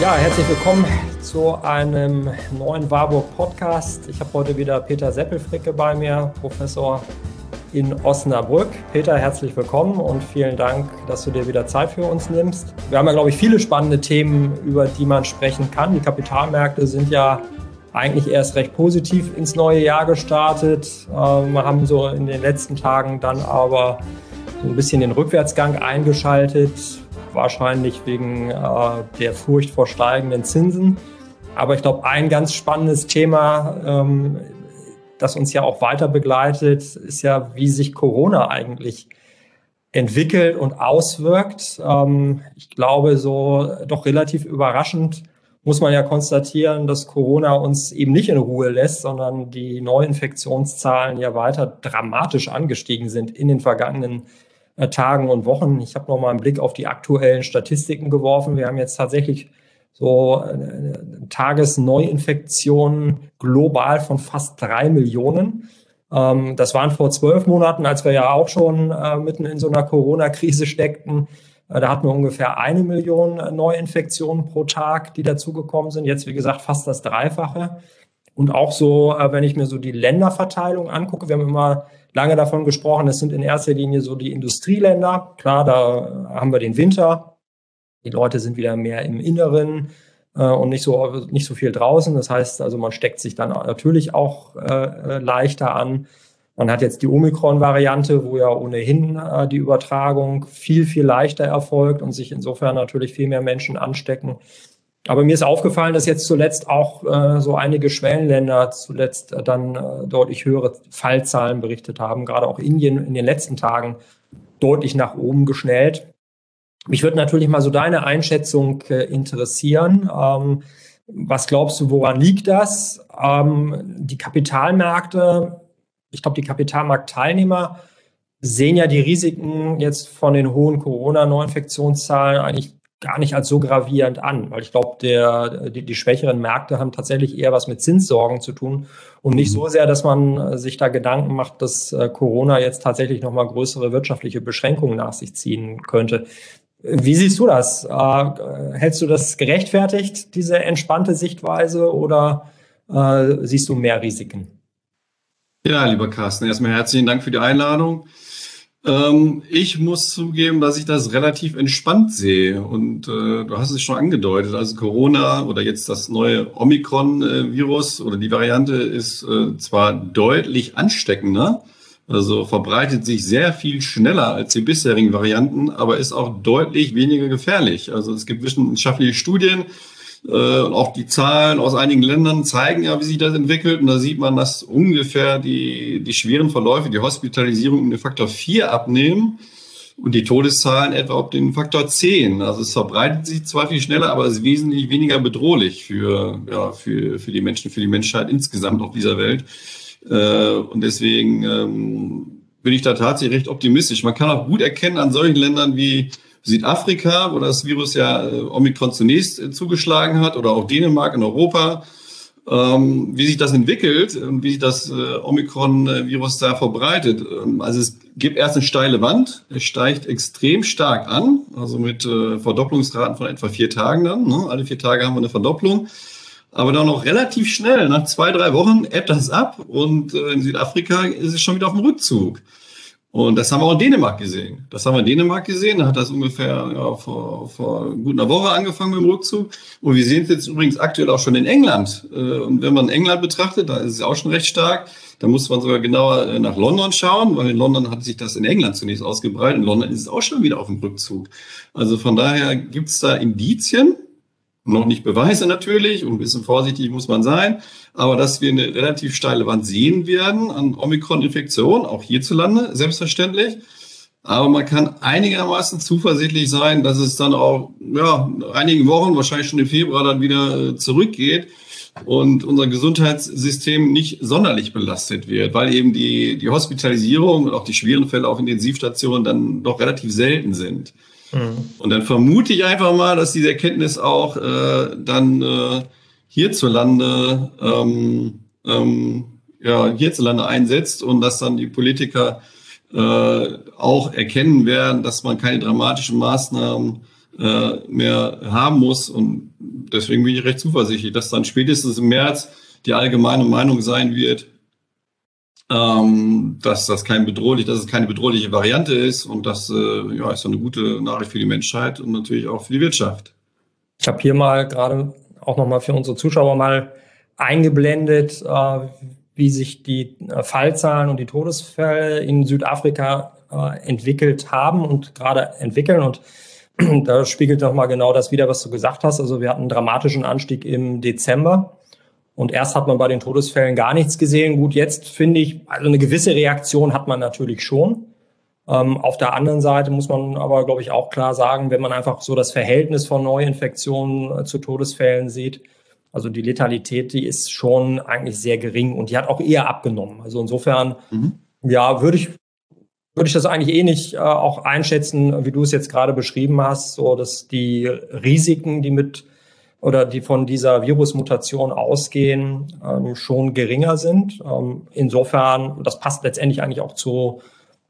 Ja, herzlich willkommen zu einem neuen Warburg Podcast. Ich habe heute wieder Peter Seppelfricke bei mir, Professor in Osnabrück. Peter, herzlich willkommen und vielen Dank, dass du dir wieder Zeit für uns nimmst. Wir haben ja, glaube ich, viele spannende Themen, über die man sprechen kann. Die Kapitalmärkte sind ja eigentlich erst recht positiv ins neue Jahr gestartet. Ähm, wir haben so in den letzten Tagen dann aber so ein bisschen den Rückwärtsgang eingeschaltet wahrscheinlich wegen äh, der Furcht vor steigenden Zinsen. Aber ich glaube, ein ganz spannendes Thema, ähm, das uns ja auch weiter begleitet, ist ja, wie sich Corona eigentlich entwickelt und auswirkt. Ähm, ich glaube, so doch relativ überraschend muss man ja konstatieren, dass Corona uns eben nicht in Ruhe lässt, sondern die Neuinfektionszahlen ja weiter dramatisch angestiegen sind in den vergangenen äh, Tagen und Wochen. Ich habe noch mal einen Blick auf die aktuellen Statistiken geworfen. Wir haben jetzt tatsächlich so äh, Tagesneuinfektionen global von fast drei Millionen. Ähm, das waren vor zwölf Monaten, als wir ja auch schon äh, mitten in so einer Corona-Krise steckten. Da hatten wir ungefähr eine Million Neuinfektionen pro Tag, die dazugekommen sind. Jetzt, wie gesagt, fast das Dreifache. Und auch so, wenn ich mir so die Länderverteilung angucke, wir haben immer lange davon gesprochen, es sind in erster Linie so die Industrieländer. Klar, da haben wir den Winter. Die Leute sind wieder mehr im Inneren äh, und nicht so, nicht so viel draußen. Das heißt also, man steckt sich dann natürlich auch äh, leichter an. Man hat jetzt die Omikron-Variante, wo ja ohnehin äh, die Übertragung viel, viel leichter erfolgt und sich insofern natürlich viel mehr Menschen anstecken. Aber mir ist aufgefallen, dass jetzt zuletzt auch äh, so einige Schwellenländer zuletzt äh, dann äh, deutlich höhere Fallzahlen berichtet haben. Gerade auch Indien in den letzten Tagen deutlich nach oben geschnellt. Mich würde natürlich mal so deine Einschätzung äh, interessieren. Ähm, was glaubst du, woran liegt das? Ähm, die Kapitalmärkte, ich glaube, die Kapitalmarktteilnehmer sehen ja die Risiken jetzt von den hohen Corona-Neuinfektionszahlen eigentlich gar nicht als so gravierend an, weil ich glaube, der, die, die schwächeren Märkte haben tatsächlich eher was mit Zinssorgen zu tun und nicht mhm. so sehr, dass man äh, sich da Gedanken macht, dass äh, Corona jetzt tatsächlich nochmal größere wirtschaftliche Beschränkungen nach sich ziehen könnte. Wie siehst du das? Äh, hältst du das gerechtfertigt, diese entspannte Sichtweise, oder siehst du mehr Risiken? Ja, lieber Carsten, erstmal herzlichen Dank für die Einladung. Ähm, ich muss zugeben, dass ich das relativ entspannt sehe. Und äh, du hast es schon angedeutet. Also Corona oder jetzt das neue Omikron-Virus oder die Variante ist äh, zwar deutlich ansteckender, also verbreitet sich sehr viel schneller als die bisherigen Varianten, aber ist auch deutlich weniger gefährlich. Also es gibt wissenschaftliche Studien, äh, und auch die Zahlen aus einigen Ländern zeigen ja, wie sich das entwickelt. Und da sieht man, dass ungefähr die, die schweren Verläufe, die Hospitalisierung um den Faktor 4 abnehmen und die Todeszahlen etwa auf den Faktor 10. Also es verbreitet sich zwar viel schneller, aber es ist wesentlich weniger bedrohlich für, ja, für, für die Menschen, für die Menschheit insgesamt auf dieser Welt. Äh, und deswegen ähm, bin ich da tatsächlich recht optimistisch. Man kann auch gut erkennen an solchen Ländern wie Südafrika, wo das Virus ja äh, Omikron zunächst äh, zugeschlagen hat, oder auch Dänemark in Europa, ähm, wie sich das entwickelt und wie sich das äh, Omikron-Virus da verbreitet. Ähm, also es gibt erst eine steile Wand, es steigt extrem stark an, also mit äh, Verdopplungsraten von etwa vier Tagen dann. Ne? Alle vier Tage haben wir eine Verdopplung. Aber dann noch relativ schnell, nach zwei, drei Wochen ebbt das ab und in Südafrika ist es schon wieder auf dem Rückzug. Und das haben wir auch in Dänemark gesehen. Das haben wir in Dänemark gesehen. Da hat das ungefähr ja, vor, vor gut einer Woche angefangen mit dem Rückzug. Und wir sehen es jetzt übrigens aktuell auch schon in England. Äh, und wenn man England betrachtet, da ist es auch schon recht stark. Da muss man sogar genauer äh, nach London schauen, weil in London hat sich das in England zunächst ausgebreitet. In London ist es auch schon wieder auf dem Rückzug. Also von daher gibt es da Indizien, noch nicht Beweise natürlich und ein bisschen vorsichtig muss man sein, aber dass wir eine relativ steile Wand sehen werden an Omikron-Infektion, auch hierzulande, selbstverständlich. Aber man kann einigermaßen zuversichtlich sein, dass es dann auch, ja, einigen Wochen, wahrscheinlich schon im Februar dann wieder äh, zurückgeht und unser Gesundheitssystem nicht sonderlich belastet wird, weil eben die, die Hospitalisierung und auch die schweren Fälle auf Intensivstationen dann doch relativ selten sind. Und dann vermute ich einfach mal, dass diese Erkenntnis auch äh, dann äh, hierzulande, ähm, ähm, ja, hierzulande einsetzt und dass dann die Politiker äh, auch erkennen werden, dass man keine dramatischen Maßnahmen äh, mehr haben muss. Und deswegen bin ich recht zuversichtlich, dass dann spätestens im März die allgemeine Meinung sein wird, ähm, dass das kein bedrohlich, dass es keine bedrohliche Variante ist und das äh, ja, ist eine gute Nachricht für die Menschheit und natürlich auch für die Wirtschaft. Ich habe hier mal gerade auch nochmal für unsere Zuschauer mal eingeblendet, äh, wie sich die äh, Fallzahlen und die Todesfälle in Südafrika äh, entwickelt haben und gerade entwickeln. Und da spiegelt nochmal genau das wieder, was du gesagt hast. Also wir hatten einen dramatischen Anstieg im Dezember und erst hat man bei den Todesfällen gar nichts gesehen. Gut, jetzt finde ich, also eine gewisse Reaktion hat man natürlich schon. Ähm, auf der anderen Seite muss man aber, glaube ich, auch klar sagen, wenn man einfach so das Verhältnis von Neuinfektionen äh, zu Todesfällen sieht, also die Letalität, die ist schon eigentlich sehr gering und die hat auch eher abgenommen. Also insofern, mhm. ja, würde ich würde ich das eigentlich eh nicht äh, auch einschätzen, wie du es jetzt gerade beschrieben hast, so dass die Risiken, die mit oder die von dieser Virusmutation ausgehen, ähm, schon geringer sind. Ähm, insofern, das passt letztendlich eigentlich auch zu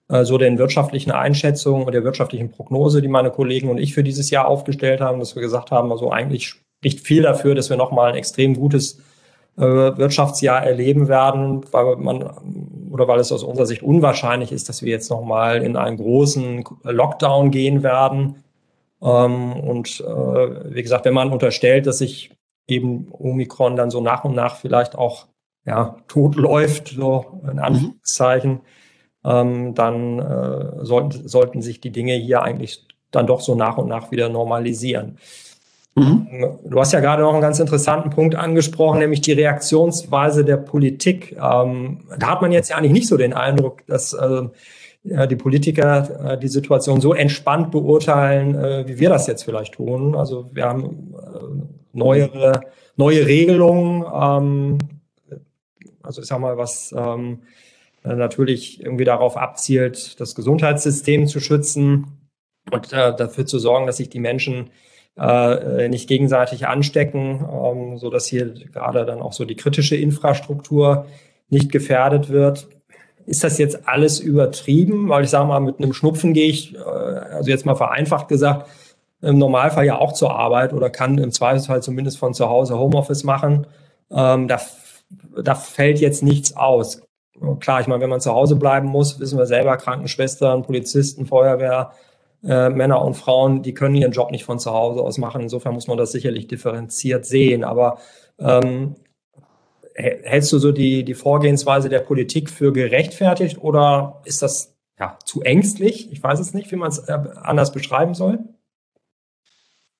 äh, so den wirtschaftlichen Einschätzungen und der wirtschaftlichen Prognose, die meine Kollegen und ich für dieses Jahr aufgestellt haben, dass wir gesagt haben, also eigentlich spricht viel dafür, dass wir nochmal ein extrem gutes äh, Wirtschaftsjahr erleben werden, weil man oder weil es aus unserer Sicht unwahrscheinlich ist, dass wir jetzt nochmal in einen großen Lockdown gehen werden ähm, und äh, wie gesagt, wenn man unterstellt, dass sich eben Omikron dann so nach und nach vielleicht auch ja, tot läuft, so in mhm. Anführungszeichen, ähm, dann äh, sollten, sollten sich die Dinge hier eigentlich dann doch so nach und nach wieder normalisieren. Mhm. Du hast ja gerade noch einen ganz interessanten Punkt angesprochen, nämlich die Reaktionsweise der Politik. Ähm, da hat man jetzt ja eigentlich nicht so den Eindruck, dass äh, die Politiker äh, die Situation so entspannt beurteilen, äh, wie wir das jetzt vielleicht tun. Also wir haben äh, neuere, neue Regelungen, ähm, also ich sag mal, was ähm, natürlich irgendwie darauf abzielt, das Gesundheitssystem zu schützen und dafür zu sorgen, dass sich die Menschen nicht gegenseitig anstecken, ähm, so dass hier gerade dann auch so die kritische Infrastruktur nicht gefährdet wird. Ist das jetzt alles übertrieben? Weil ich sage mal, mit einem Schnupfen gehe ich, äh, also jetzt mal vereinfacht gesagt, im Normalfall ja auch zur Arbeit oder kann im Zweifelsfall zumindest von zu Hause Homeoffice machen. Ähm, da, da fällt jetzt nichts aus. Klar, ich meine, wenn man zu Hause bleiben muss, wissen wir selber, Krankenschwestern, Polizisten, Feuerwehr, äh, Männer und Frauen, die können ihren Job nicht von zu Hause aus machen. Insofern muss man das sicherlich differenziert sehen. Aber ähm, hältst du so die, die Vorgehensweise der Politik für gerechtfertigt oder ist das ja, zu ängstlich? Ich weiß es nicht, wie man es äh, anders beschreiben soll.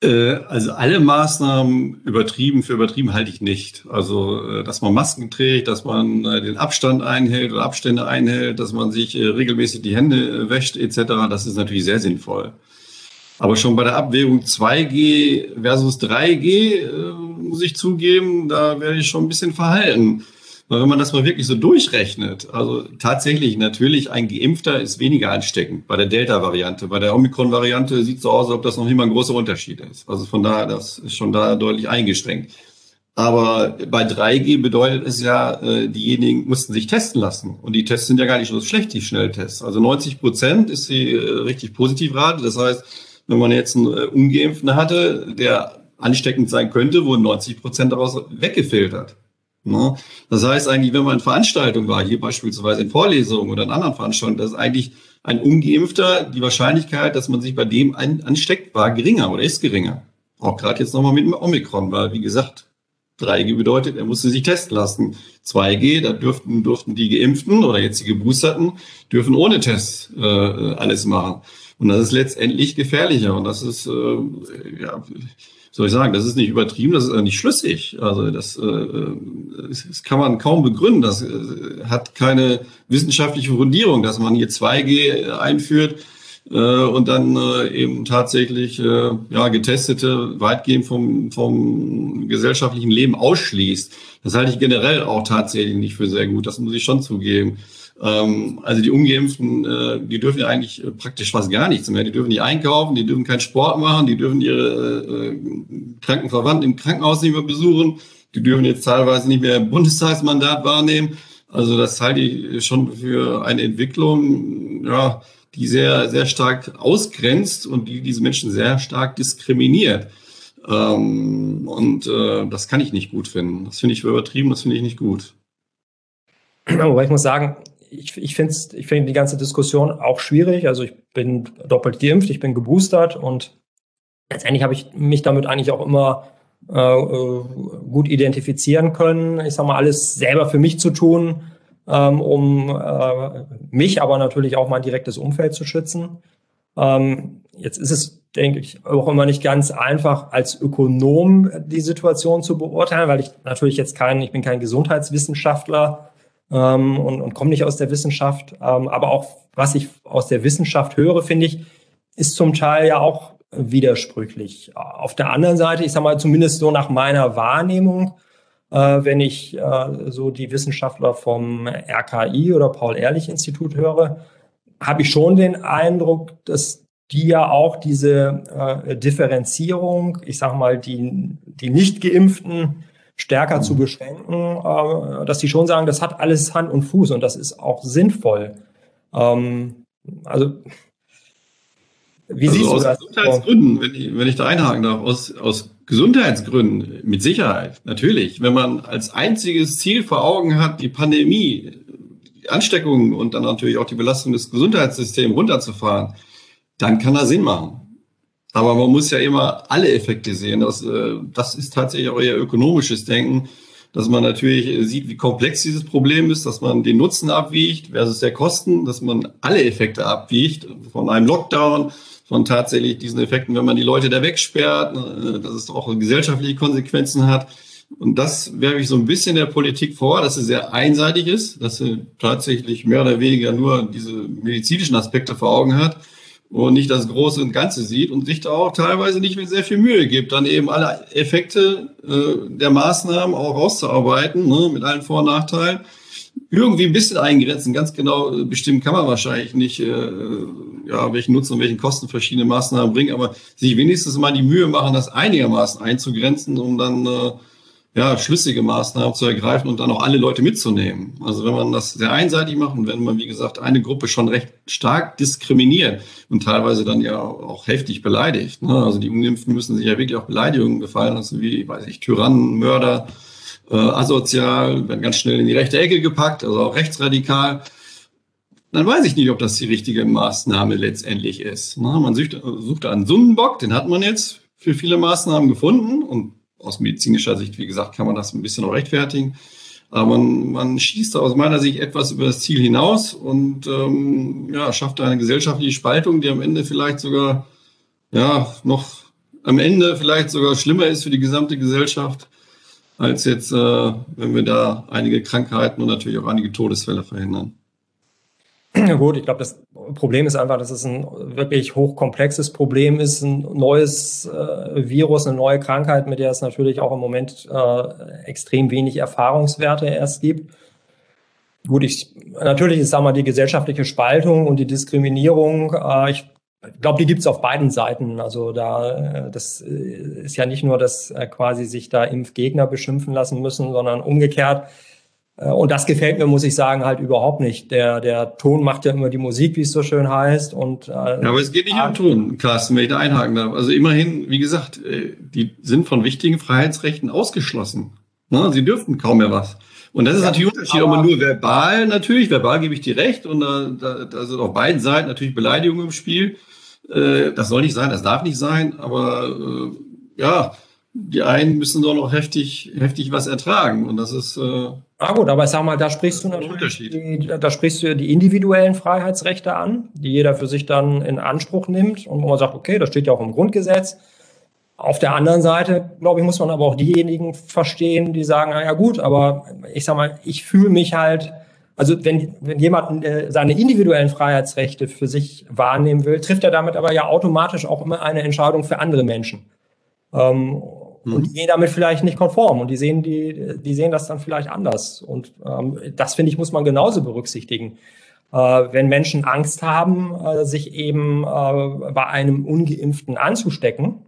Äh, also alle Maßnahmen übertrieben für übertrieben halte ich nicht. Also, äh, dass man Masken trägt, dass man den Abstand einhält oder Abstände einhält, dass man sich regelmäßig die Hände wäscht etc., das ist natürlich sehr sinnvoll. Aber schon bei der Abwägung 2G versus 3G äh, muss ich zugeben, da werde ich schon ein bisschen verhalten. Weil wenn man das mal wirklich so durchrechnet, also tatsächlich natürlich ein Geimpfter ist weniger ansteckend bei der Delta-Variante. Bei der Omikron-Variante sieht es so aus, als ob das noch nicht mal ein großer Unterschied ist. Also von daher, das ist schon da deutlich eingeschränkt. Aber bei 3G bedeutet es ja, äh, diejenigen mussten sich testen lassen. Und die Tests sind ja gar nicht so schlecht, die Schnelltests. Also 90 Prozent ist die äh, richtig Positivrate. Das heißt, wenn man jetzt einen äh, Ungeimpften hatte, der ansteckend sein könnte, wurden 90 Prozent daraus weggefiltert. Ne? Das heißt eigentlich, wenn man in Veranstaltungen war, hier beispielsweise in Vorlesungen oder in anderen Veranstaltungen, dass eigentlich ein Ungeimpfter, die Wahrscheinlichkeit, dass man sich bei dem ansteckt, war geringer oder ist geringer. Auch gerade jetzt nochmal mit dem Omikron, weil wie gesagt, 3G bedeutet, er musste sich testen lassen. 2G, da dürften, durften die Geimpften oder jetzt die Geboosterten, dürfen ohne Test äh, alles machen. Und das ist letztendlich gefährlicher. Und das ist, äh, ja, soll ich sagen, das ist nicht übertrieben, das ist nicht schlüssig. Also das, äh, das kann man kaum begründen. Das äh, hat keine wissenschaftliche Fundierung, dass man hier 2G einführt äh, und dann äh, eben tatsächlich äh, ja, Getestete weitgehend vom, vom gesellschaftlichen Leben ausschließt. Das halte ich generell auch tatsächlich nicht für sehr gut. Das muss ich schon zugeben. Ähm, also die Ungeimpften, äh, die dürfen ja eigentlich äh, praktisch fast gar nichts mehr. Die dürfen nicht einkaufen, die dürfen keinen Sport machen, die dürfen ihre äh, kranken Verwandten im Krankenhaus nicht mehr besuchen, die dürfen jetzt teilweise nicht mehr Bundestagsmandat wahrnehmen. Also das halte ich schon für eine Entwicklung, ja, die sehr, sehr stark ausgrenzt und die diese Menschen sehr stark diskriminiert. Ähm, und äh, das kann ich nicht gut finden. Das finde ich übertrieben, das finde ich nicht gut. Aber ich muss sagen, ich, ich finde ich find die ganze Diskussion auch schwierig. Also ich bin doppelt geimpft, ich bin geboostert und letztendlich habe ich mich damit eigentlich auch immer äh, äh, gut identifizieren können. Ich sage mal, alles selber für mich zu tun, ähm, um äh, mich, aber natürlich auch mein direktes Umfeld zu schützen. Ähm, jetzt ist es, denke ich, auch immer nicht ganz einfach, als Ökonom die Situation zu beurteilen, weil ich natürlich jetzt kein, ich bin kein Gesundheitswissenschaftler ähm, und, und komme nicht aus der Wissenschaft. Ähm, aber auch was ich aus der Wissenschaft höre, finde ich, ist zum Teil ja auch widersprüchlich. Auf der anderen Seite, ich sage mal zumindest so nach meiner Wahrnehmung, äh, wenn ich äh, so die Wissenschaftler vom RKI oder Paul-Ehrlich-Institut höre, habe ich schon den Eindruck, dass die ja auch diese äh, Differenzierung, ich sage mal, die, die nicht geimpften stärker mhm. zu beschränken, äh, dass die schon sagen, das hat alles Hand und Fuß und das ist auch sinnvoll. Ähm, also wie also siehst du aus das? Gesundheitsgründen, wenn ich, wenn ich da einhaken darf, aus, aus Gesundheitsgründen, mit Sicherheit, natürlich. Wenn man als einziges Ziel vor Augen hat, die Pandemie, die Ansteckungen und dann natürlich auch die Belastung des Gesundheitssystems runterzufahren, dann kann das Sinn machen. Aber man muss ja immer alle Effekte sehen. Das, äh, das ist tatsächlich auch eher ökonomisches Denken, dass man natürlich sieht, wie komplex dieses Problem ist, dass man den Nutzen abwiegt versus der Kosten, dass man alle Effekte abwiegt von einem Lockdown, von tatsächlich diesen Effekten, wenn man die Leute da wegsperrt, ne, dass es auch gesellschaftliche Konsequenzen hat. Und das werfe ich so ein bisschen der Politik vor, dass sie sehr einseitig ist, dass sie tatsächlich mehr oder weniger nur diese medizinischen Aspekte vor Augen hat und nicht das Große und Ganze sieht und sich da auch teilweise nicht mehr sehr viel Mühe gibt, dann eben alle Effekte äh, der Maßnahmen auch rauszuarbeiten, ne, mit allen Vor- und Nachteilen irgendwie ein bisschen eingrenzen. Ganz genau äh, bestimmen kann man wahrscheinlich nicht, äh, ja, welchen Nutzen und welchen Kosten verschiedene Maßnahmen bringen, aber sich wenigstens mal die Mühe machen, das einigermaßen einzugrenzen, um dann äh, ja, schlüssige Maßnahmen zu ergreifen und dann auch alle Leute mitzunehmen. Also wenn man das sehr einseitig macht und wenn man, wie gesagt, eine Gruppe schon recht stark diskriminiert und teilweise dann ja auch heftig beleidigt. Ne? Also die Ungeimpften müssen sich ja wirklich auch Beleidigungen gefallen lassen, wie, weiß ich, Tyrannen, Mörder, äh, asozial, werden ganz schnell in die rechte Ecke gepackt, also auch rechtsradikal. Dann weiß ich nicht, ob das die richtige Maßnahme letztendlich ist. Na, man sucht, sucht einen Sündenbock, den hat man jetzt für viele Maßnahmen gefunden und aus medizinischer Sicht, wie gesagt, kann man das ein bisschen rechtfertigen. Aber man, man schießt aus meiner Sicht etwas über das Ziel hinaus und ähm, ja, schafft eine gesellschaftliche Spaltung, die am Ende vielleicht sogar ja noch am Ende vielleicht sogar schlimmer ist für die gesamte Gesellschaft als jetzt, äh, wenn wir da einige Krankheiten und natürlich auch einige Todesfälle verhindern. Gut, ich glaube, das Problem ist einfach, dass es ein wirklich hochkomplexes Problem ist, ein neues äh, Virus, eine neue Krankheit, mit der es natürlich auch im Moment äh, extrem wenig Erfahrungswerte erst gibt. Gut, ich natürlich ist sag mal die gesellschaftliche Spaltung und die Diskriminierung. Äh, ich ich glaube, die gibt es auf beiden Seiten. Also da, äh, das äh, ist ja nicht nur, dass äh, quasi sich da Impfgegner beschimpfen lassen müssen, sondern umgekehrt. Und das gefällt mir, muss ich sagen, halt überhaupt nicht. Der, der Ton macht ja immer die Musik, wie es so schön heißt. Und, äh, ja, aber es geht nicht um Ton, Carsten, wenn ich da einhaken darf. Also immerhin, wie gesagt, die sind von wichtigen Freiheitsrechten ausgeschlossen. Sie dürften kaum mehr was. Und das ist ja, natürlich ein Unterschied, ob man nur verbal, natürlich, verbal gebe ich dir recht, und da, da, da sind auf beiden Seiten natürlich Beleidigungen im Spiel. Äh, das soll nicht sein, das darf nicht sein, aber äh, ja, die einen müssen doch noch heftig, heftig was ertragen. Und das ist. Äh, ah gut, aber ich sag mal, da sprichst du natürlich die, da sprichst du die individuellen Freiheitsrechte an, die jeder für sich dann in Anspruch nimmt und wo man sagt, okay, das steht ja auch im Grundgesetz. Auf der anderen Seite, glaube ich, muss man aber auch diejenigen verstehen, die sagen, na ja gut, aber ich sag mal, ich fühle mich halt also wenn, wenn jemand äh, seine individuellen Freiheitsrechte für sich wahrnehmen will, trifft er damit aber ja automatisch auch immer eine Entscheidung für andere Menschen. Ähm, mhm. Und die gehen damit vielleicht nicht konform und die sehen, die, die sehen das dann vielleicht anders. Und ähm, das, finde ich, muss man genauso berücksichtigen. Äh, wenn Menschen Angst haben, äh, sich eben äh, bei einem Ungeimpften anzustecken,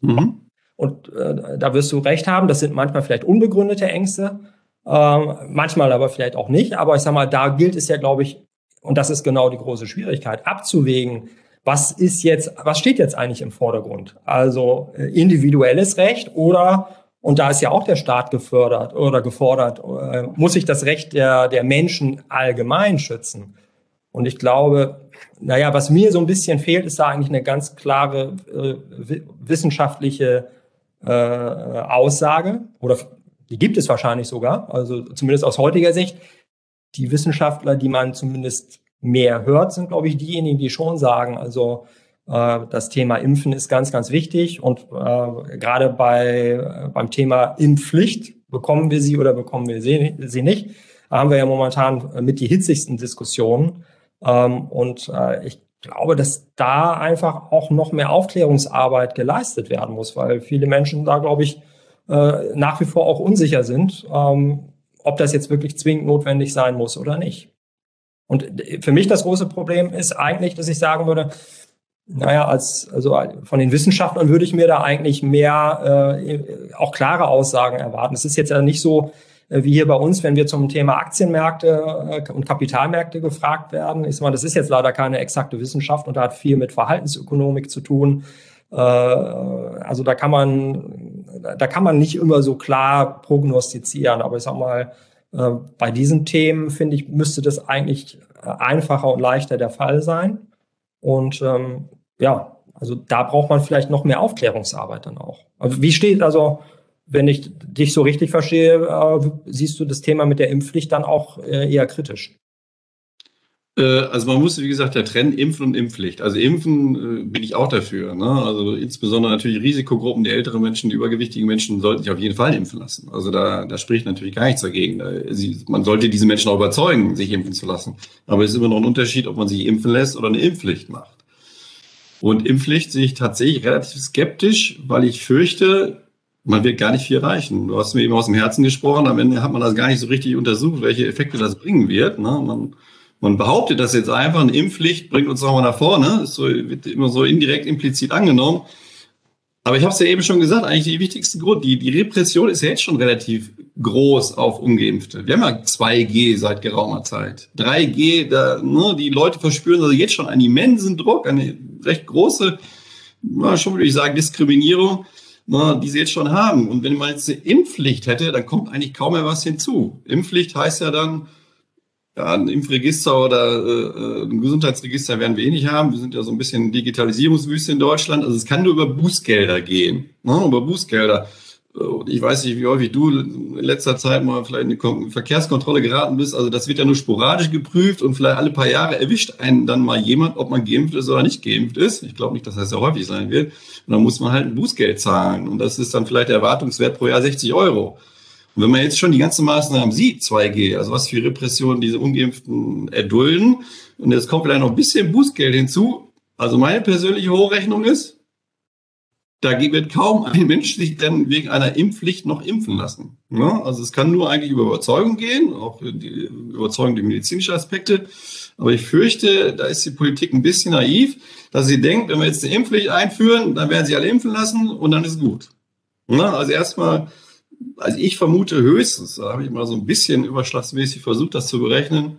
mhm. und äh, da wirst du recht haben, das sind manchmal vielleicht unbegründete Ängste, ähm, manchmal aber vielleicht auch nicht. Aber ich sag mal, da gilt es ja, glaube ich, und das ist genau die große Schwierigkeit, abzuwägen, was ist jetzt, was steht jetzt eigentlich im Vordergrund? Also äh, individuelles Recht oder und da ist ja auch der Staat gefördert oder gefordert, äh, muss sich das Recht der, der Menschen allgemein schützen. Und ich glaube, naja, was mir so ein bisschen fehlt, ist da eigentlich eine ganz klare äh, wissenschaftliche äh, Aussage oder die gibt es wahrscheinlich sogar, also zumindest aus heutiger Sicht. Die Wissenschaftler, die man zumindest mehr hört, sind, glaube ich, diejenigen, die schon sagen, also äh, das Thema Impfen ist ganz, ganz wichtig und äh, gerade bei beim Thema Impfpflicht bekommen wir sie oder bekommen wir sie, sie nicht, da haben wir ja momentan mit die hitzigsten Diskussionen ähm, und äh, ich glaube, dass da einfach auch noch mehr Aufklärungsarbeit geleistet werden muss, weil viele Menschen da, glaube ich, äh, nach wie vor auch unsicher sind, ähm, ob das jetzt wirklich zwingend notwendig sein muss oder nicht. Und für mich das große Problem ist eigentlich, dass ich sagen würde, naja, als, also von den Wissenschaftlern würde ich mir da eigentlich mehr äh, auch klare Aussagen erwarten. Es ist jetzt ja nicht so, äh, wie hier bei uns, wenn wir zum Thema Aktienmärkte äh, und Kapitalmärkte gefragt werden. Ich meine, das ist jetzt leider keine exakte Wissenschaft und da hat viel mit Verhaltensökonomik zu tun. Äh, also da kann man, da kann man nicht immer so klar prognostizieren. Aber ich sag mal, bei diesen Themen finde ich, müsste das eigentlich einfacher und leichter der Fall sein. Und ähm, ja, also da braucht man vielleicht noch mehr Aufklärungsarbeit dann auch. Also wie steht also wenn ich dich so richtig verstehe, äh, siehst du das Thema mit der Impfpflicht dann auch äh, eher kritisch. Äh, also man muss, wie gesagt, ja trennen Impfen und Impfpflicht. Also Impfen äh, bin ich auch dafür. Ne? Also insbesondere natürlich Risikogruppen, die ältere Menschen, die übergewichtigen Menschen sollten sich auf jeden Fall impfen lassen. Also da, da spricht natürlich gar nichts dagegen. Man sollte diese Menschen auch überzeugen, sich impfen zu lassen. Aber es ist immer noch ein Unterschied, ob man sich impfen lässt oder eine Impfpflicht macht. Und Impfpflicht sehe ich tatsächlich relativ skeptisch, weil ich fürchte, man wird gar nicht viel erreichen. Du hast mir eben aus dem Herzen gesprochen, am Ende hat man das gar nicht so richtig untersucht, welche Effekte das bringen wird. Ne? Man, man behauptet das jetzt einfach, eine Impfpflicht bringt uns nochmal nach vorne, das so, wird immer so indirekt implizit angenommen. Aber ich habe es ja eben schon gesagt, eigentlich die wichtigste Grund, die, die Repression ist ja jetzt schon relativ groß auf Ungeimpfte. Wir haben ja 2G seit geraumer Zeit. 3G, da, ne, die Leute verspüren also jetzt schon einen immensen Druck, eine recht große, na, schon würde ich sagen, Diskriminierung na, die sie jetzt schon haben. Und wenn man jetzt eine Impfpflicht hätte, dann kommt eigentlich kaum mehr was hinzu. Impfpflicht heißt ja dann, ja, ein Impfregister oder äh, ein Gesundheitsregister werden wir eh nicht haben. Wir sind ja so ein bisschen Digitalisierungswüste in Deutschland. Also es kann nur über Bußgelder gehen. Ne? Über Bußgelder. Ich weiß nicht, wie häufig du in letzter Zeit mal vielleicht in eine Verkehrskontrolle geraten bist. Also das wird ja nur sporadisch geprüft und vielleicht alle paar Jahre erwischt einen dann mal jemand, ob man geimpft ist oder nicht geimpft ist. Ich glaube nicht, dass das sehr häufig sein wird. Und dann muss man halt ein Bußgeld zahlen. Und das ist dann vielleicht der Erwartungswert pro Jahr 60 Euro. Und wenn man jetzt schon die ganzen Maßnahmen sieht, 2G, also was für Repressionen diese Ungeimpften erdulden, und jetzt kommt vielleicht noch ein bisschen Bußgeld hinzu. Also meine persönliche Hochrechnung ist, da wird kaum ein Mensch sich dann wegen einer Impfpflicht noch impfen lassen. Ja, also es kann nur eigentlich über Überzeugung gehen, auch die Überzeugung die medizinische Aspekte. Aber ich fürchte, da ist die Politik ein bisschen naiv, dass sie denkt, wenn wir jetzt eine Impfpflicht einführen, dann werden sie alle impfen lassen und dann ist gut. Ja, also erstmal, also ich vermute höchstens, da habe ich mal so ein bisschen überschlagsmäßig versucht, das zu berechnen,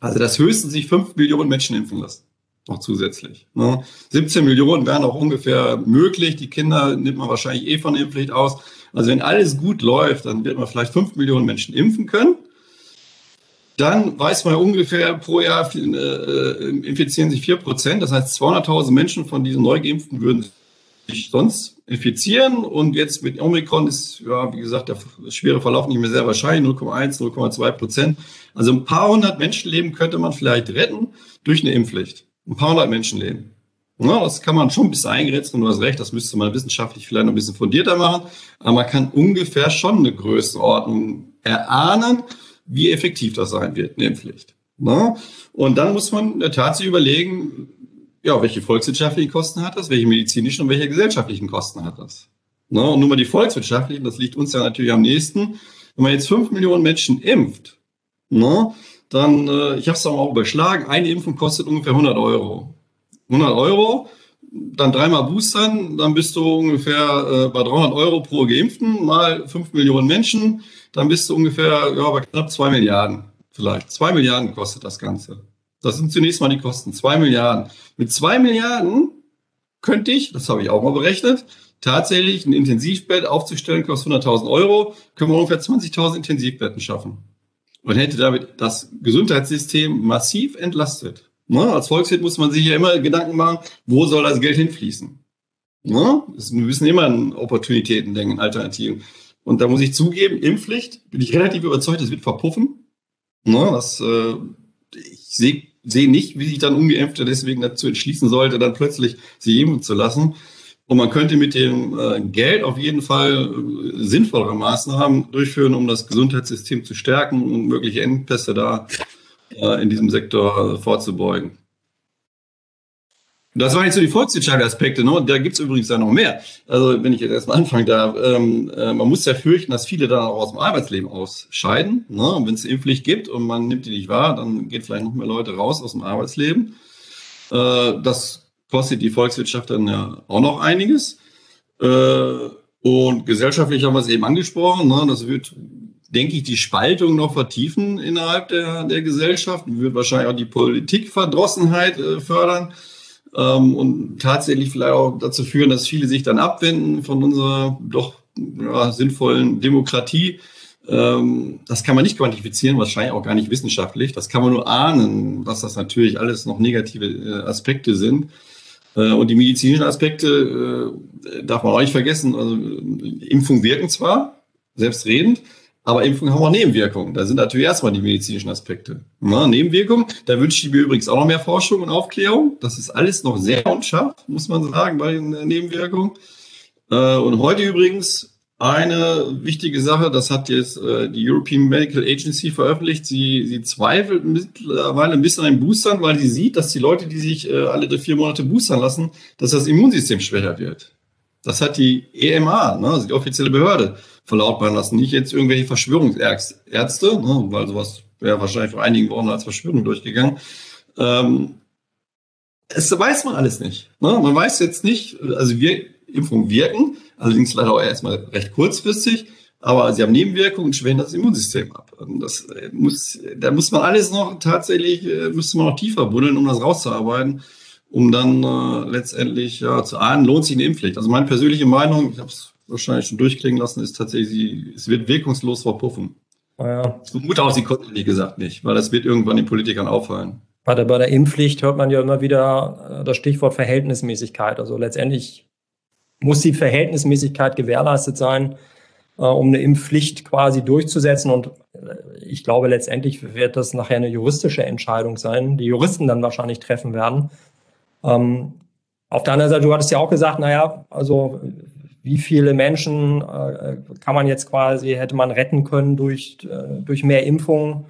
also dass höchstens sich fünf Millionen Menschen impfen lassen noch zusätzlich. Ne? 17 Millionen wären auch ungefähr möglich. Die Kinder nimmt man wahrscheinlich eh von Impfpflicht aus. Also wenn alles gut läuft, dann wird man vielleicht 5 Millionen Menschen impfen können. Dann weiß man ungefähr pro Jahr äh, äh infizieren sich 4 Prozent. Das heißt, 200.000 Menschen von diesen Neugeimpften würden sich sonst infizieren. Und jetzt mit Omikron ist, ja, wie gesagt, der schwere Verlauf nicht mehr sehr wahrscheinlich, 0,1, 0,2 Prozent. Also ein paar hundert Menschenleben könnte man vielleicht retten durch eine Impfpflicht ein paar hundert Menschenleben. Ja, das kann man schon ein bisschen eingrenzen und du hast recht, das müsste man wissenschaftlich vielleicht noch ein bisschen fundierter machen, aber man kann ungefähr schon eine Größenordnung erahnen, wie effektiv das sein wird, eine Impfpflicht. Ja, und dann muss man in der Tat sich überlegen, ja, welche volkswirtschaftlichen Kosten hat das, welche medizinischen und welche gesellschaftlichen Kosten hat das. Ja, und nur mal die volkswirtschaftlichen, das liegt uns ja natürlich am nächsten. Wenn man jetzt fünf Millionen Menschen impft, ne, dann, äh, ich habe es auch überschlagen, eine Impfung kostet ungefähr 100 Euro. 100 Euro, dann dreimal boostern, dann bist du ungefähr äh, bei 300 Euro pro Geimpften, mal 5 Millionen Menschen, dann bist du ungefähr ja, bei knapp 2 Milliarden vielleicht. 2 Milliarden kostet das Ganze. Das sind zunächst mal die Kosten. Zwei Milliarden. Mit zwei Milliarden könnte ich, das habe ich auch mal berechnet, tatsächlich ein Intensivbett aufzustellen, kostet 100.000 Euro, können wir ungefähr 20.000 Intensivbetten schaffen. Und hätte damit das Gesundheitssystem massiv entlastet. Ne? Als Volkswirt muss man sich ja immer Gedanken machen, wo soll das Geld hinfließen? Ne? Wir müssen immer an Opportunitäten denken, Alternativen. Und da muss ich zugeben, Impfpflicht, bin ich relativ überzeugt, das wird verpuffen. Ne? Das, äh, ich sehe seh nicht, wie sich dann Ungeimpfte deswegen dazu entschließen sollte, dann plötzlich sich impfen zu lassen. Und man könnte mit dem äh, Geld auf jeden Fall äh, sinnvollere Maßnahmen durchführen, um das Gesundheitssystem zu stärken und mögliche Engpässe da äh, in diesem Sektor vorzubeugen. Das waren jetzt so die volkswirtschaftlichen Aspekte. Ne? Da gibt es übrigens ja noch mehr. Also wenn ich jetzt erstmal anfangen darf, ähm, äh, man muss ja fürchten, dass viele dann auch aus dem Arbeitsleben ausscheiden. Ne? Und wenn es Impfpflicht gibt und man nimmt die nicht wahr, dann geht vielleicht noch mehr Leute raus aus dem Arbeitsleben. Äh, das kostet die Volkswirtschaft dann ja auch noch einiges. Äh, und gesellschaftlich haben wir es eben angesprochen. Ne? Das wird, denke ich, die Spaltung noch vertiefen innerhalb der, der Gesellschaft, wird wahrscheinlich auch die Politikverdrossenheit äh, fördern ähm, und tatsächlich vielleicht auch dazu führen, dass viele sich dann abwenden von unserer doch ja, sinnvollen Demokratie. Ähm, das kann man nicht quantifizieren, wahrscheinlich auch gar nicht wissenschaftlich. Das kann man nur ahnen, dass das natürlich alles noch negative äh, Aspekte sind. Äh, und die medizinischen Aspekte äh, darf man auch nicht vergessen. Also Impfungen wirken zwar, selbstredend, aber Impfungen haben auch Nebenwirkungen. Da sind natürlich erstmal die medizinischen Aspekte. Na, Nebenwirkungen, da wünsche ich mir übrigens auch noch mehr Forschung und Aufklärung. Das ist alles noch sehr unscharf, muss man sagen, bei den Nebenwirkungen. Äh, und heute übrigens eine wichtige Sache, das hat jetzt äh, die European Medical Agency veröffentlicht. Sie, sie zweifelt mittlerweile ein bisschen an Boostern, weil sie sieht, dass die Leute, die sich äh, alle vier Monate boostern lassen, dass das Immunsystem schwächer wird. Das hat die EMA, ne, die offizielle Behörde, verlautbaren lassen. Nicht jetzt irgendwelche Verschwörungsärzte, ne, weil sowas wäre wahrscheinlich vor einigen Wochen als Verschwörung durchgegangen. Ähm, das weiß man alles nicht. Ne? Man weiß jetzt nicht, also wir Impfungen wirken, allerdings leider auch erstmal recht kurzfristig, aber sie haben Nebenwirkungen und schwächen das Immunsystem ab. Das äh, muss, da muss man alles noch tatsächlich, äh, müsste man noch tiefer buddeln, um das rauszuarbeiten, um dann äh, letztendlich ja, zu ahnen, lohnt sich eine Impfpflicht. Also meine persönliche Meinung, ich habe es wahrscheinlich schon durchklingen lassen, ist tatsächlich, es wird wirkungslos verpuffen. Ja. Ich vermute auch, sie konnten, wie gesagt, nicht, weil das wird irgendwann den Politikern auffallen. Bei der, bei der Impfpflicht hört man ja immer wieder das Stichwort Verhältnismäßigkeit. Also letztendlich muss die Verhältnismäßigkeit gewährleistet sein, äh, um eine Impfpflicht quasi durchzusetzen. Und äh, ich glaube, letztendlich wird das nachher eine juristische Entscheidung sein, die Juristen dann wahrscheinlich treffen werden. Ähm, auf der anderen Seite, du hattest ja auch gesagt, naja, also wie viele Menschen äh, kann man jetzt quasi, hätte man retten können durch, äh, durch mehr Impfungen.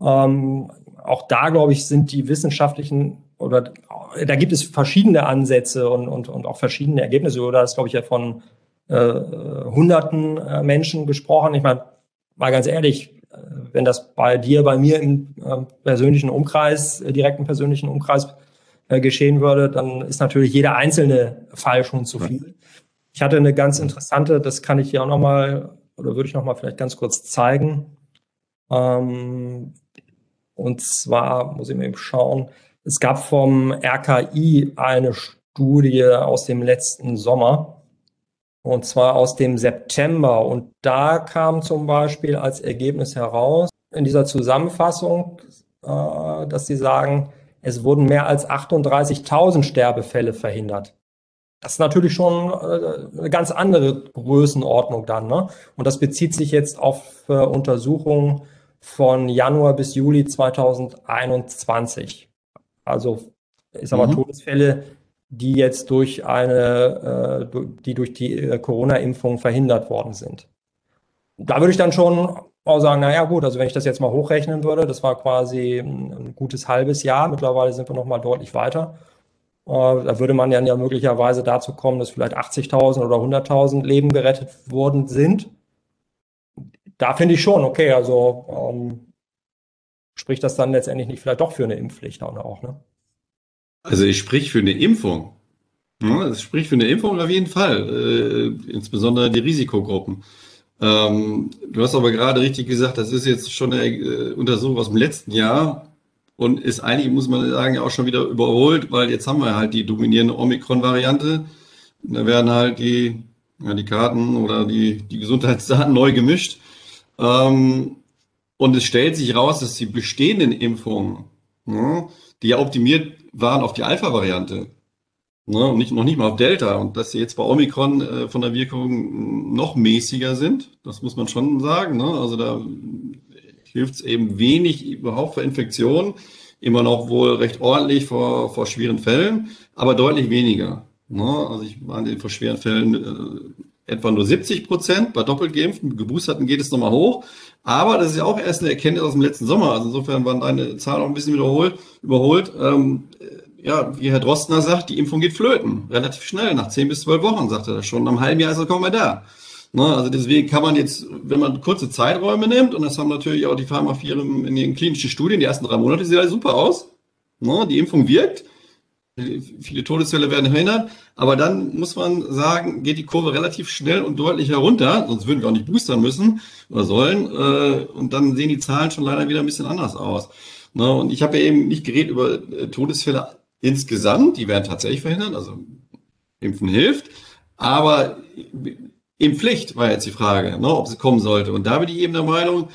Ähm, auch da, glaube ich, sind die wissenschaftlichen oder da gibt es verschiedene Ansätze und, und, und auch verschiedene Ergebnisse. Oder das glaube ich ja von äh, hunderten äh, Menschen gesprochen. Ich meine, mal ganz ehrlich, äh, wenn das bei dir, bei mir im äh, persönlichen Umkreis, äh, direkten persönlichen Umkreis äh, geschehen würde, dann ist natürlich jeder einzelne Fall schon zu viel. Ich hatte eine ganz interessante, das kann ich hier auch nochmal, oder würde ich nochmal vielleicht ganz kurz zeigen. Ähm, und zwar muss ich mal eben schauen, es gab vom RKI eine Studie aus dem letzten Sommer, und zwar aus dem September. Und da kam zum Beispiel als Ergebnis heraus, in dieser Zusammenfassung, äh, dass sie sagen, es wurden mehr als 38.000 Sterbefälle verhindert. Das ist natürlich schon äh, eine ganz andere Größenordnung dann. Ne? Und das bezieht sich jetzt auf äh, Untersuchungen von Januar bis Juli 2021. Also sag mal mhm. Todesfälle, die jetzt durch eine, äh, die durch die äh, Corona-Impfung verhindert worden sind. Da würde ich dann schon auch sagen, naja gut, also wenn ich das jetzt mal hochrechnen würde, das war quasi ein, ein gutes halbes Jahr, mittlerweile sind wir noch mal deutlich weiter. Äh, da würde man dann ja möglicherweise dazu kommen, dass vielleicht 80.000 oder 100.000 Leben gerettet worden sind. Da finde ich schon, okay, also ähm, spricht das dann letztendlich nicht vielleicht doch für eine Impfpflicht auch, ne? Also ich sprich für eine Impfung. Ja, es spricht für eine Impfung auf jeden Fall, äh, insbesondere die Risikogruppen. Ähm, du hast aber gerade richtig gesagt, das ist jetzt schon eine äh, Untersuchung aus dem letzten Jahr und ist eigentlich, muss man sagen, auch schon wieder überholt, weil jetzt haben wir halt die dominierende Omikron-Variante. Da werden halt die, ja, die Karten oder die, die Gesundheitsdaten neu gemischt. Ähm, und es stellt sich raus, dass die bestehenden Impfungen, ne, die ja optimiert waren auf die Alpha-Variante, ne, und nicht, noch nicht mal auf Delta, und dass sie jetzt bei Omikron äh, von der Wirkung noch mäßiger sind, das muss man schon sagen. Ne? Also da hilft es eben wenig überhaupt für Infektionen, immer noch wohl recht ordentlich vor, vor schweren Fällen, aber deutlich weniger. Ne? Also ich meine, vor schweren Fällen äh, etwa nur 70 Prozent, bei doppelt geimpften, geboosterten geht es nochmal hoch. Aber das ist ja auch erst eine Erkenntnis aus dem letzten Sommer. Also insofern waren deine Zahlen auch ein bisschen wiederholt, überholt. Ähm, ja, wie Herr Drostner sagt, die Impfung geht flöten. Relativ schnell, nach 10 bis 12 Wochen, sagt er das schon. Nach einem halben Jahr ist er kaum mehr da. Ne, also deswegen kann man jetzt, wenn man kurze Zeiträume nimmt, und das haben natürlich auch die Pharmafirmen in den klinischen Studien, die ersten drei Monate sieht alles super aus. Ne, die Impfung wirkt. Viele Todesfälle werden verhindert, aber dann muss man sagen, geht die Kurve relativ schnell und deutlich herunter, sonst würden wir auch nicht boostern müssen oder sollen. Äh, und dann sehen die Zahlen schon leider wieder ein bisschen anders aus. Ne, und ich habe ja eben nicht geredet über äh, Todesfälle insgesamt, die werden tatsächlich verhindert, also Impfen hilft. Aber Impfpflicht war jetzt die Frage, ne, ob sie kommen sollte. Und da bin ich eben der Meinung,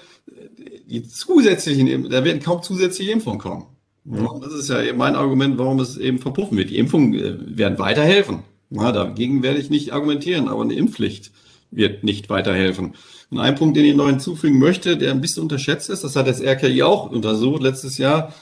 die zusätzlichen, da werden kaum zusätzliche Impfungen kommen. Ja, das ist ja eben mein Argument, warum es eben verpuffen wird. Die Impfungen äh, werden weiterhelfen. Ja, dagegen werde ich nicht argumentieren, aber eine Impfpflicht wird nicht weiterhelfen. Und ein Punkt, den ich noch hinzufügen möchte, der ein bisschen unterschätzt ist, das hat das RKI auch untersucht letztes Jahr,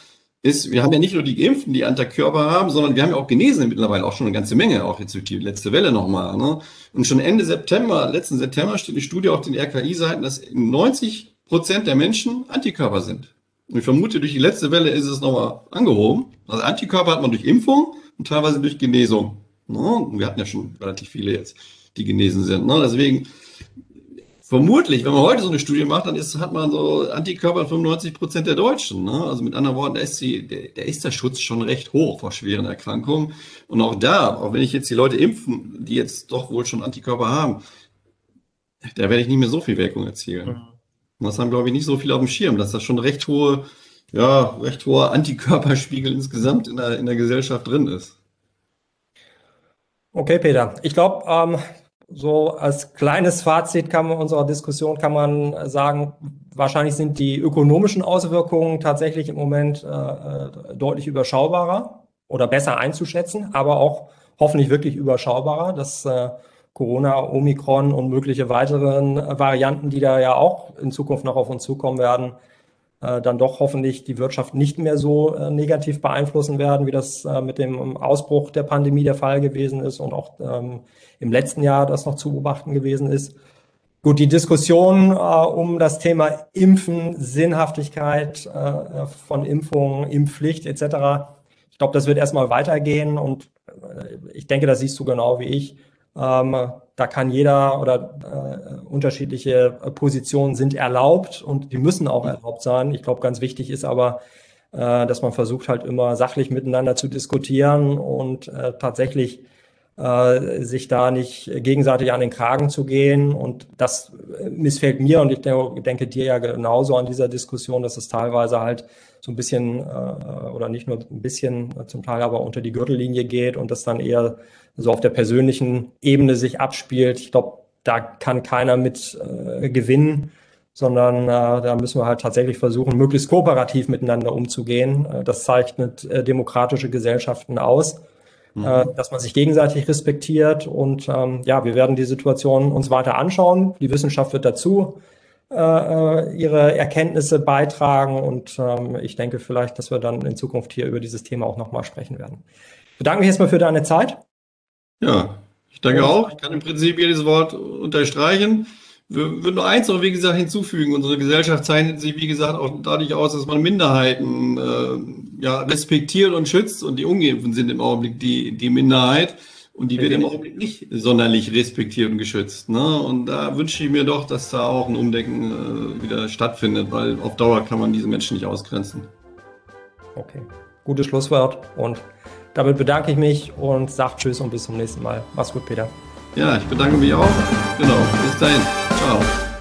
ist, wir haben ja nicht nur die Geimpften, die Antikörper haben, sondern wir haben ja auch Genesene mittlerweile auch schon eine ganze Menge, auch jetzt durch die letzte Welle nochmal. Ne? Und schon Ende September, letzten September steht eine Studie auf den RKI-Seiten, dass 90 Prozent der Menschen Antikörper sind. Und ich vermute, durch die letzte Welle ist es nochmal angehoben. Also Antikörper hat man durch Impfung und teilweise durch Genesung. Ne? Und wir hatten ja schon relativ viele jetzt, die genesen sind. Ne? Deswegen vermutlich, wenn man heute so eine Studie macht, dann ist, hat man so Antikörper in 95 Prozent der Deutschen. Ne? Also mit anderen Worten, da ist, die, der, der ist der Schutz schon recht hoch vor schweren Erkrankungen. Und auch da, auch wenn ich jetzt die Leute impfen, die jetzt doch wohl schon Antikörper haben, da werde ich nicht mehr so viel Wirkung erzielen. Mhm. Und das haben, glaube ich, nicht so viele auf dem Schirm, dass da schon recht hohe, ja, recht hoher Antikörperspiegel insgesamt in der, in der Gesellschaft drin ist. Okay, Peter. Ich glaube, ähm, so als kleines Fazit kann man unserer Diskussion kann man sagen, wahrscheinlich sind die ökonomischen Auswirkungen tatsächlich im Moment äh, äh, deutlich überschaubarer oder besser einzuschätzen, aber auch hoffentlich wirklich überschaubarer. dass äh, Corona, Omikron und mögliche weiteren Varianten, die da ja auch in Zukunft noch auf uns zukommen werden, äh, dann doch hoffentlich die Wirtschaft nicht mehr so äh, negativ beeinflussen werden, wie das äh, mit dem Ausbruch der Pandemie der Fall gewesen ist und auch ähm, im letzten Jahr das noch zu beobachten gewesen ist. Gut, die Diskussion äh, um das Thema Impfen, Sinnhaftigkeit äh, von Impfungen, Impfpflicht etc. Ich glaube, das wird erstmal weitergehen und äh, ich denke, das siehst du genau wie ich. Ähm, da kann jeder oder äh, unterschiedliche Positionen sind erlaubt und die müssen auch erlaubt sein. Ich glaube, ganz wichtig ist aber, äh, dass man versucht halt immer sachlich miteinander zu diskutieren und äh, tatsächlich äh, sich da nicht gegenseitig an den Kragen zu gehen. Und das missfällt mir und ich denke, dir ja genauso an dieser Diskussion, dass es teilweise halt so ein bisschen äh, oder nicht nur ein bisschen, zum Teil aber unter die Gürtellinie geht und das dann eher so auf der persönlichen Ebene sich abspielt. Ich glaube, da kann keiner mit äh, gewinnen sondern äh, da müssen wir halt tatsächlich versuchen, möglichst kooperativ miteinander umzugehen. Äh, das zeichnet äh, demokratische Gesellschaften aus mhm. äh, dass man sich gegenseitig respektiert. Und ähm, ja, wir werden die Situation uns weiter anschauen. Die Wissenschaft wird dazu äh, ihre Erkenntnisse beitragen. Und ähm, ich denke vielleicht, dass wir dann in Zukunft hier über dieses Thema auch nochmal sprechen werden. Ich bedanke mich erstmal für deine Zeit. Ja, ich danke auch. Ich kann im Prinzip jedes Wort unterstreichen. Wir würden nur eins noch, wie gesagt, hinzufügen. Unsere Gesellschaft zeichnet sich, wie gesagt, auch dadurch aus, dass man Minderheiten äh, ja, respektiert und schützt und die Ungeimpften sind im Augenblick die, die Minderheit und die wird im Augenblick nicht sonderlich respektiert und geschützt. Ne? Und da wünsche ich mir doch, dass da auch ein Umdenken äh, wieder stattfindet, weil auf Dauer kann man diese Menschen nicht ausgrenzen. Okay, gutes Schlusswort und damit bedanke ich mich und sage Tschüss und bis zum nächsten Mal. Mach's gut, Peter. Ja, ich bedanke mich auch. Genau, bis dahin. Ciao.